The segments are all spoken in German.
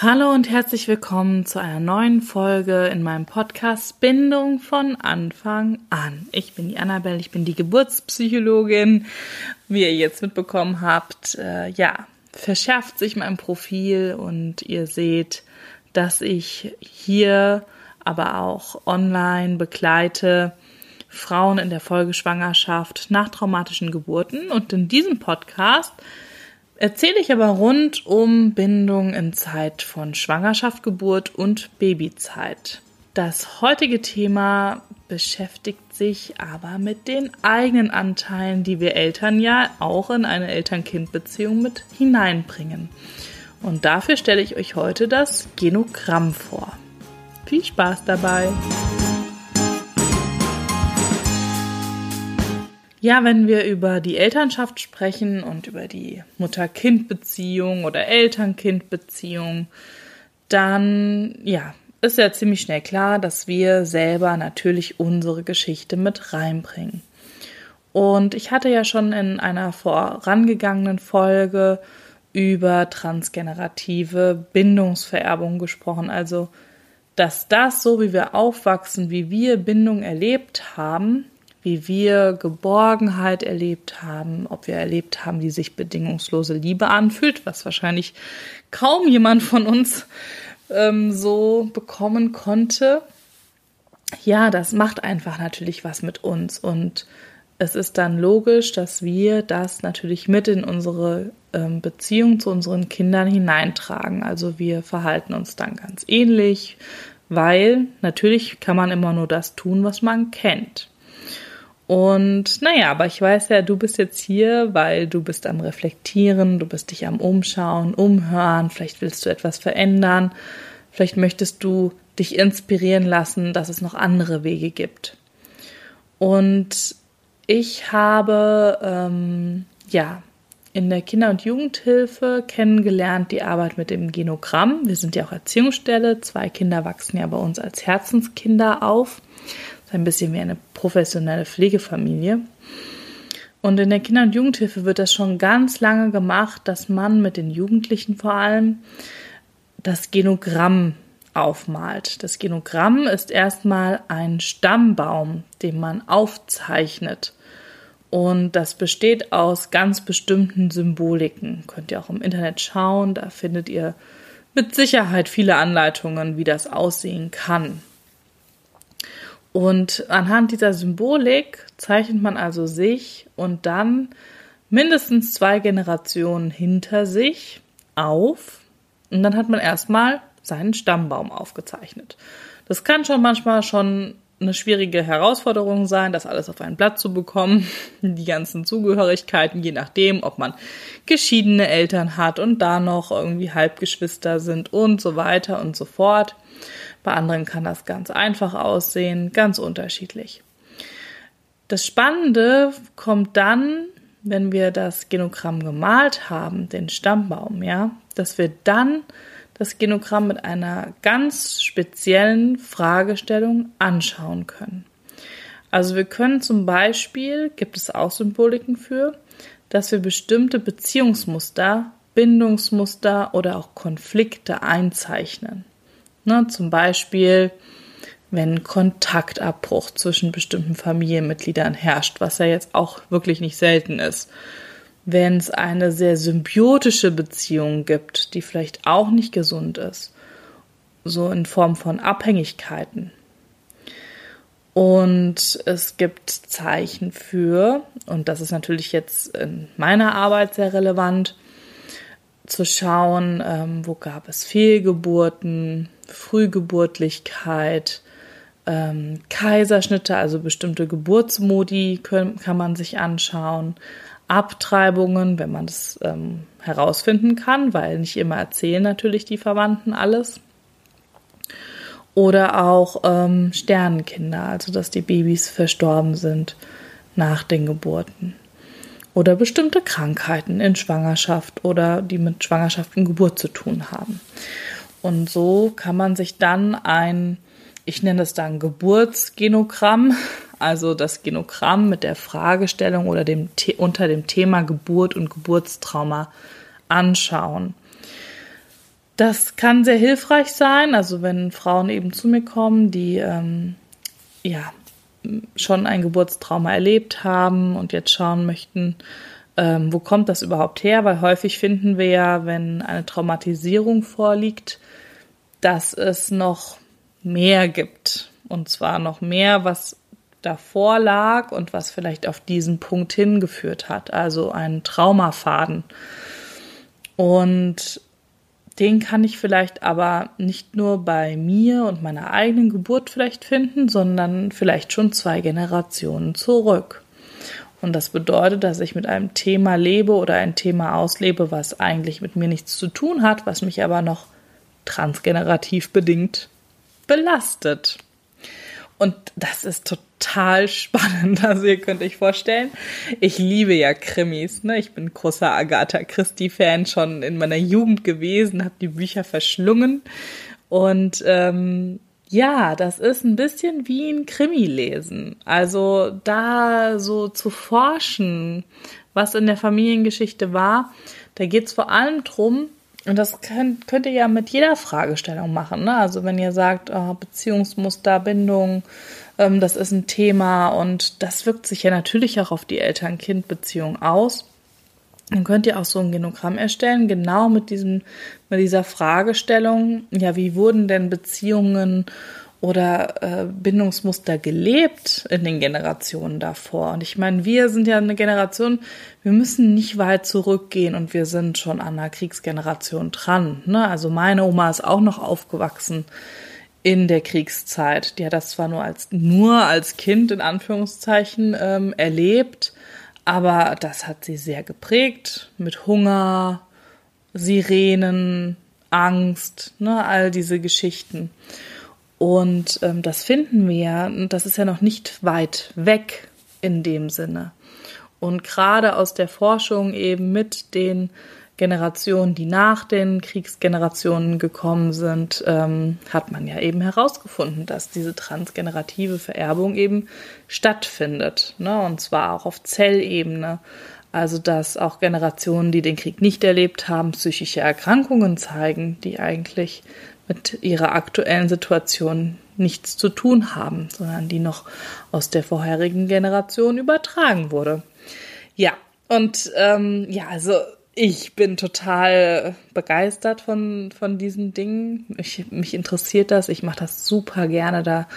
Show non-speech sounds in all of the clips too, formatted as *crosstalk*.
Hallo und herzlich willkommen zu einer neuen Folge in meinem Podcast Bindung von Anfang an. Ich bin die Annabelle, ich bin die Geburtspsychologin. Wie ihr jetzt mitbekommen habt, äh, ja, verschärft sich mein Profil und ihr seht, dass ich hier, aber auch online begleite Frauen in der Folgeschwangerschaft nach traumatischen Geburten. Und in diesem Podcast erzähle ich aber rund um Bindung in Zeit von Schwangerschaft, Geburt und Babyzeit. Das heutige Thema beschäftigt sich aber mit den eigenen Anteilen, die wir Eltern ja auch in eine Eltern-Kind-Beziehung mit hineinbringen. Und dafür stelle ich euch heute das Genogramm vor. Viel Spaß dabei! Ja, wenn wir über die Elternschaft sprechen und über die Mutter-Kind-Beziehung oder Eltern-Kind-Beziehung, dann ja, ist ja ziemlich schnell klar, dass wir selber natürlich unsere Geschichte mit reinbringen. Und ich hatte ja schon in einer vorangegangenen Folge über transgenerative Bindungsvererbung gesprochen, also dass das, so wie wir aufwachsen, wie wir Bindung erlebt haben, wie wir Geborgenheit erlebt haben, ob wir erlebt haben, wie sich bedingungslose Liebe anfühlt, was wahrscheinlich kaum jemand von uns ähm, so bekommen konnte. Ja, das macht einfach natürlich was mit uns und es ist dann logisch, dass wir das natürlich mit in unsere ähm, Beziehung zu unseren Kindern hineintragen. Also wir verhalten uns dann ganz ähnlich, weil natürlich kann man immer nur das tun, was man kennt. Und naja, aber ich weiß ja, du bist jetzt hier, weil du bist am Reflektieren, du bist dich am Umschauen, Umhören, vielleicht willst du etwas verändern, vielleicht möchtest du dich inspirieren lassen, dass es noch andere Wege gibt. Und ich habe ähm, ja in der Kinder- und Jugendhilfe kennengelernt die Arbeit mit dem Genogramm. Wir sind ja auch Erziehungsstelle. Zwei Kinder wachsen ja bei uns als Herzenskinder auf ein bisschen wie eine professionelle Pflegefamilie. Und in der Kinder- und Jugendhilfe wird das schon ganz lange gemacht, dass man mit den Jugendlichen vor allem das Genogramm aufmalt. Das Genogramm ist erstmal ein Stammbaum, den man aufzeichnet. Und das besteht aus ganz bestimmten Symboliken. Könnt ihr auch im Internet schauen, da findet ihr mit Sicherheit viele Anleitungen, wie das aussehen kann. Und anhand dieser Symbolik zeichnet man also sich und dann mindestens zwei Generationen hinter sich auf. Und dann hat man erstmal seinen Stammbaum aufgezeichnet. Das kann schon manchmal schon eine schwierige Herausforderung sein, das alles auf ein Blatt zu bekommen, *laughs* die ganzen Zugehörigkeiten, je nachdem, ob man geschiedene Eltern hat und da noch irgendwie Halbgeschwister sind und so weiter und so fort. Bei anderen kann das ganz einfach aussehen, ganz unterschiedlich. Das Spannende kommt dann, wenn wir das Genogramm gemalt haben, den Stammbaum, ja, dass wir dann das Genogramm mit einer ganz speziellen Fragestellung anschauen können. Also wir können zum Beispiel, gibt es auch Symboliken für, dass wir bestimmte Beziehungsmuster, Bindungsmuster oder auch Konflikte einzeichnen. Ne, zum Beispiel, wenn Kontaktabbruch zwischen bestimmten Familienmitgliedern herrscht, was ja jetzt auch wirklich nicht selten ist. Wenn es eine sehr symbiotische Beziehung gibt, die vielleicht auch nicht gesund ist, so in Form von Abhängigkeiten. Und es gibt Zeichen für, und das ist natürlich jetzt in meiner Arbeit sehr relevant, zu schauen, ähm, wo gab es Fehlgeburten, Frühgeburtlichkeit, ähm, Kaiserschnitte, also bestimmte Geburtsmodi können, kann man sich anschauen, Abtreibungen, wenn man das ähm, herausfinden kann, weil nicht immer erzählen natürlich die Verwandten alles. Oder auch ähm, Sternenkinder, also dass die Babys verstorben sind nach den Geburten oder bestimmte Krankheiten in Schwangerschaft oder die mit Schwangerschaft und Geburt zu tun haben. Und so kann man sich dann ein, ich nenne es dann Geburtsgenogramm, also das Genogramm mit der Fragestellung oder dem, unter dem Thema Geburt und Geburtstrauma anschauen. Das kann sehr hilfreich sein, also wenn Frauen eben zu mir kommen, die ähm, ja schon ein Geburtstrauma erlebt haben und jetzt schauen möchten, ähm, wo kommt das überhaupt her? Weil häufig finden wir ja, wenn eine Traumatisierung vorliegt, dass es noch mehr gibt. Und zwar noch mehr, was davor lag und was vielleicht auf diesen Punkt hingeführt hat. Also einen Traumafaden. Und den kann ich vielleicht aber nicht nur bei mir und meiner eigenen Geburt vielleicht finden, sondern vielleicht schon zwei Generationen zurück. Und das bedeutet, dass ich mit einem Thema lebe oder ein Thema auslebe, was eigentlich mit mir nichts zu tun hat, was mich aber noch transgenerativ bedingt belastet. Und das ist total *laughs* spannend. Also ihr könnt euch vorstellen, ich liebe ja Krimis. Ne? Ich bin großer Agatha Christie-Fan schon in meiner Jugend gewesen, habe die Bücher verschlungen. Und ähm, ja, das ist ein bisschen wie ein Krimi lesen. Also da so zu forschen, was in der Familiengeschichte war, da geht's vor allem drum, und das könnt, könnt ihr ja mit jeder Fragestellung machen. Ne? Also wenn ihr sagt, oh, Beziehungsmuster, Bindung, ähm, das ist ein Thema und das wirkt sich ja natürlich auch auf die Eltern-Kind-Beziehung aus. Dann könnt ihr auch so ein Genogramm erstellen, genau mit diesem, mit dieser Fragestellung, ja, wie wurden denn Beziehungen oder äh, Bindungsmuster gelebt in den Generationen davor. Und ich meine, wir sind ja eine Generation, wir müssen nicht weit zurückgehen und wir sind schon an einer Kriegsgeneration dran. Ne? Also meine Oma ist auch noch aufgewachsen in der Kriegszeit. Die hat das zwar nur als nur als Kind in Anführungszeichen ähm, erlebt, aber das hat sie sehr geprägt mit Hunger, Sirenen, Angst, ne, all diese Geschichten. Und ähm, das finden wir ja, das ist ja noch nicht weit weg in dem Sinne. Und gerade aus der Forschung eben mit den Generationen, die nach den Kriegsgenerationen gekommen sind, ähm, hat man ja eben herausgefunden, dass diese transgenerative Vererbung eben stattfindet. Ne? Und zwar auch auf Zellebene. Also dass auch Generationen, die den Krieg nicht erlebt haben, psychische Erkrankungen zeigen, die eigentlich mit ihrer aktuellen Situation nichts zu tun haben, sondern die noch aus der vorherigen Generation übertragen wurde. Ja, und ähm, ja, also ich bin total begeistert von, von diesen Dingen. Ich, mich interessiert das. Ich mache das super gerne, da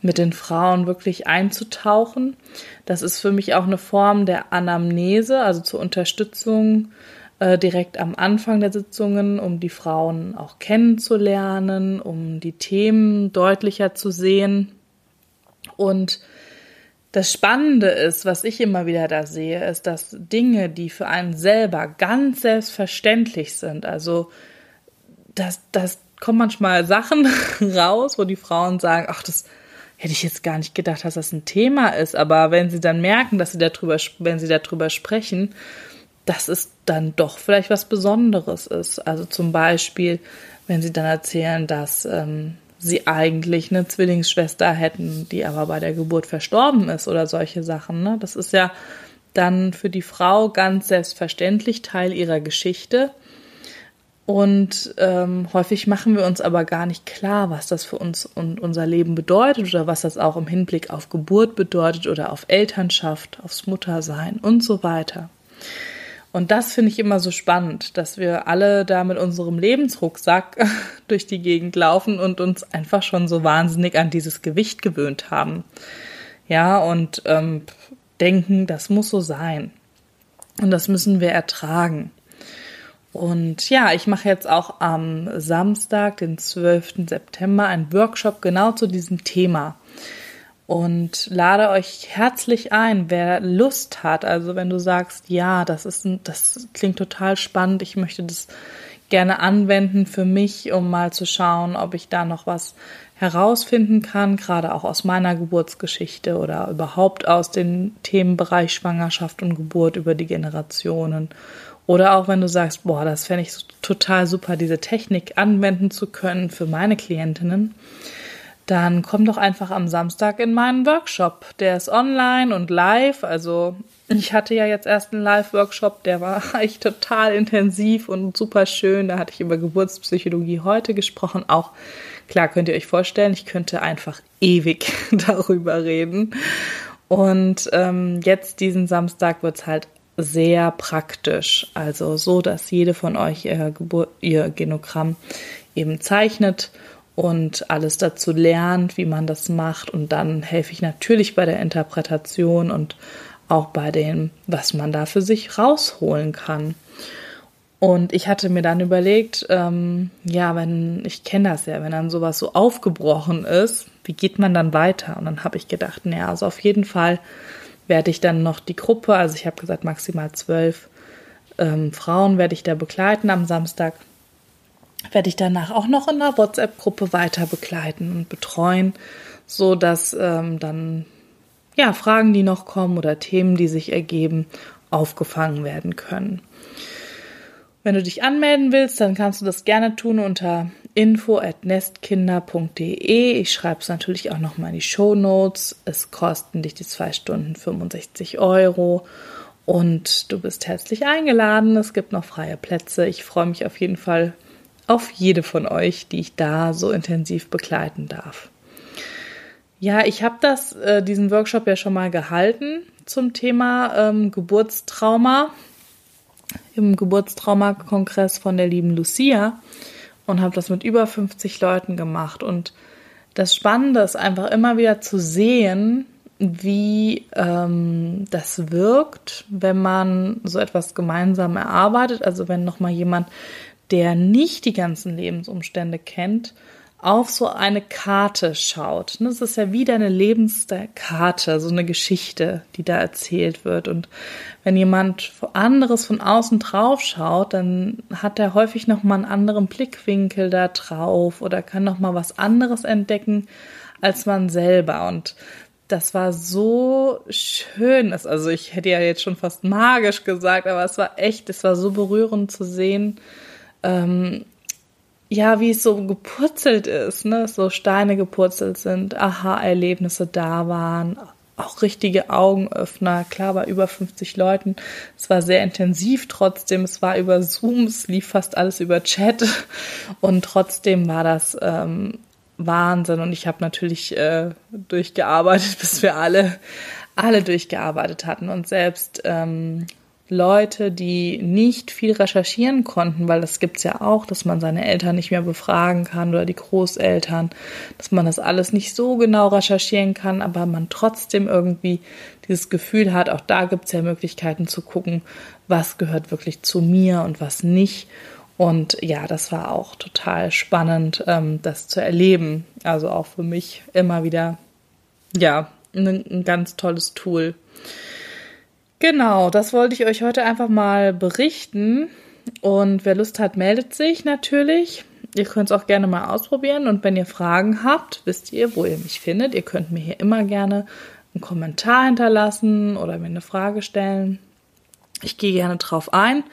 mit den Frauen wirklich einzutauchen. Das ist für mich auch eine Form der Anamnese, also zur Unterstützung äh, direkt am Anfang der Sitzungen, um die Frauen auch kennenzulernen, um die Themen deutlicher zu sehen. Und das Spannende ist, was ich immer wieder da sehe, ist, dass Dinge, die für einen selber ganz selbstverständlich sind, also das, das kommen manchmal Sachen *laughs* raus, wo die Frauen sagen, ach, das hätte ich jetzt gar nicht gedacht, dass das ein Thema ist. Aber wenn sie dann merken, dass sie darüber, wenn sie darüber sprechen, dass es dann doch vielleicht was Besonderes ist. Also zum Beispiel, wenn sie dann erzählen, dass ähm, sie eigentlich eine Zwillingsschwester hätten, die aber bei der Geburt verstorben ist oder solche Sachen. Ne? Das ist ja dann für die Frau ganz selbstverständlich Teil ihrer Geschichte. Und ähm, häufig machen wir uns aber gar nicht klar, was das für uns und unser Leben bedeutet oder was das auch im Hinblick auf Geburt bedeutet oder auf Elternschaft, aufs Muttersein und so weiter. Und das finde ich immer so spannend, dass wir alle da mit unserem Lebensrucksack *laughs* durch die Gegend laufen und uns einfach schon so wahnsinnig an dieses Gewicht gewöhnt haben. Ja, und ähm, denken, das muss so sein. Und das müssen wir ertragen. Und ja, ich mache jetzt auch am Samstag, den 12. September, einen Workshop genau zu diesem Thema und lade euch herzlich ein, wer Lust hat. Also wenn du sagst, ja, das ist ein, das klingt total spannend, ich möchte das gerne anwenden für mich, um mal zu schauen, ob ich da noch was herausfinden kann, gerade auch aus meiner Geburtsgeschichte oder überhaupt aus dem Themenbereich Schwangerschaft und Geburt über die Generationen. Oder auch wenn du sagst, boah, das fände ich total super, diese Technik anwenden zu können für meine Klientinnen dann komm doch einfach am Samstag in meinen Workshop. Der ist online und live. Also ich hatte ja jetzt erst einen Live-Workshop, der war *laughs* echt total intensiv und super schön. Da hatte ich über Geburtspsychologie heute gesprochen. Auch klar könnt ihr euch vorstellen, ich könnte einfach ewig *laughs* darüber reden. Und ähm, jetzt diesen Samstag wird's halt sehr praktisch. Also so, dass jede von euch ihr, Gebur ihr Genogramm eben zeichnet und alles dazu lernt, wie man das macht. Und dann helfe ich natürlich bei der Interpretation und auch bei dem, was man da für sich rausholen kann. Und ich hatte mir dann überlegt, ähm, ja, wenn, ich kenne das ja, wenn dann sowas so aufgebrochen ist, wie geht man dann weiter? Und dann habe ich gedacht, naja, also auf jeden Fall werde ich dann noch die Gruppe, also ich habe gesagt, maximal zwölf ähm, Frauen werde ich da begleiten am Samstag werde ich danach auch noch in der WhatsApp-Gruppe weiter begleiten und betreuen, so dass ähm, dann ja Fragen, die noch kommen oder Themen, die sich ergeben, aufgefangen werden können. Wenn du dich anmelden willst, dann kannst du das gerne tun unter info@nestkinder.de. Ich schreibe es natürlich auch noch mal in die Show Notes. Es kosten dich die zwei Stunden 65 Euro und du bist herzlich eingeladen. Es gibt noch freie Plätze. Ich freue mich auf jeden Fall auf jede von euch, die ich da so intensiv begleiten darf. Ja, ich habe das, äh, diesen Workshop ja schon mal gehalten zum Thema ähm, Geburtstrauma im Geburtstrauma-Kongress von der lieben Lucia und habe das mit über 50 Leuten gemacht. Und das Spannende ist einfach immer wieder zu sehen, wie ähm, das wirkt, wenn man so etwas gemeinsam erarbeitet. Also wenn nochmal jemand der nicht die ganzen Lebensumstände kennt, auf so eine Karte schaut. Das ist ja wieder eine Lebenskarte, so eine Geschichte, die da erzählt wird. Und wenn jemand anderes von außen drauf schaut, dann hat er häufig noch mal einen anderen Blickwinkel da drauf oder kann noch mal was anderes entdecken als man selber. Und das war so schön. Also ich hätte ja jetzt schon fast magisch gesagt, aber es war echt, es war so berührend zu sehen, ähm, ja, wie es so gepurzelt ist, ne? So Steine gepurzelt sind, Aha-Erlebnisse da waren, auch richtige Augenöffner, klar bei über 50 Leuten. Es war sehr intensiv trotzdem, es war über Zoom, es lief fast alles über Chat *laughs* und trotzdem war das ähm, Wahnsinn und ich habe natürlich äh, durchgearbeitet, *laughs* bis wir alle alle durchgearbeitet hatten und selbst ähm, Leute, die nicht viel recherchieren konnten, weil das gibt's ja auch, dass man seine Eltern nicht mehr befragen kann oder die Großeltern, dass man das alles nicht so genau recherchieren kann, aber man trotzdem irgendwie dieses Gefühl hat, auch da gibt's ja Möglichkeiten zu gucken, was gehört wirklich zu mir und was nicht. Und ja, das war auch total spannend, ähm, das zu erleben. Also auch für mich immer wieder, ja, ein ganz tolles Tool. Genau, das wollte ich euch heute einfach mal berichten. Und wer Lust hat, meldet sich natürlich. Ihr könnt es auch gerne mal ausprobieren. Und wenn ihr Fragen habt, wisst ihr, wo ihr mich findet. Ihr könnt mir hier immer gerne einen Kommentar hinterlassen oder mir eine Frage stellen. Ich gehe gerne drauf ein.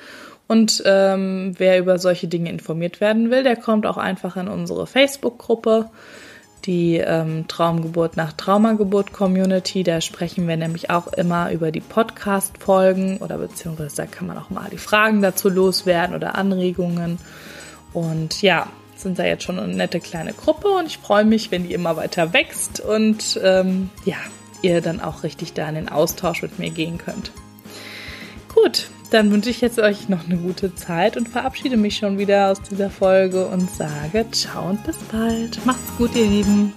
Und ähm, wer über solche Dinge informiert werden will, der kommt auch einfach in unsere Facebook-Gruppe die ähm, Traumgeburt nach Traumageburt Community. Da sprechen wir nämlich auch immer über die Podcast-Folgen oder beziehungsweise da kann man auch mal die Fragen dazu loswerden oder Anregungen. Und ja, sind da jetzt schon eine nette kleine Gruppe und ich freue mich, wenn die immer weiter wächst und ähm, ja, ihr dann auch richtig da in den Austausch mit mir gehen könnt. Gut, dann wünsche ich jetzt euch noch eine gute Zeit und verabschiede mich schon wieder aus dieser Folge und sage ciao und bis bald. Macht's gut, ihr Lieben.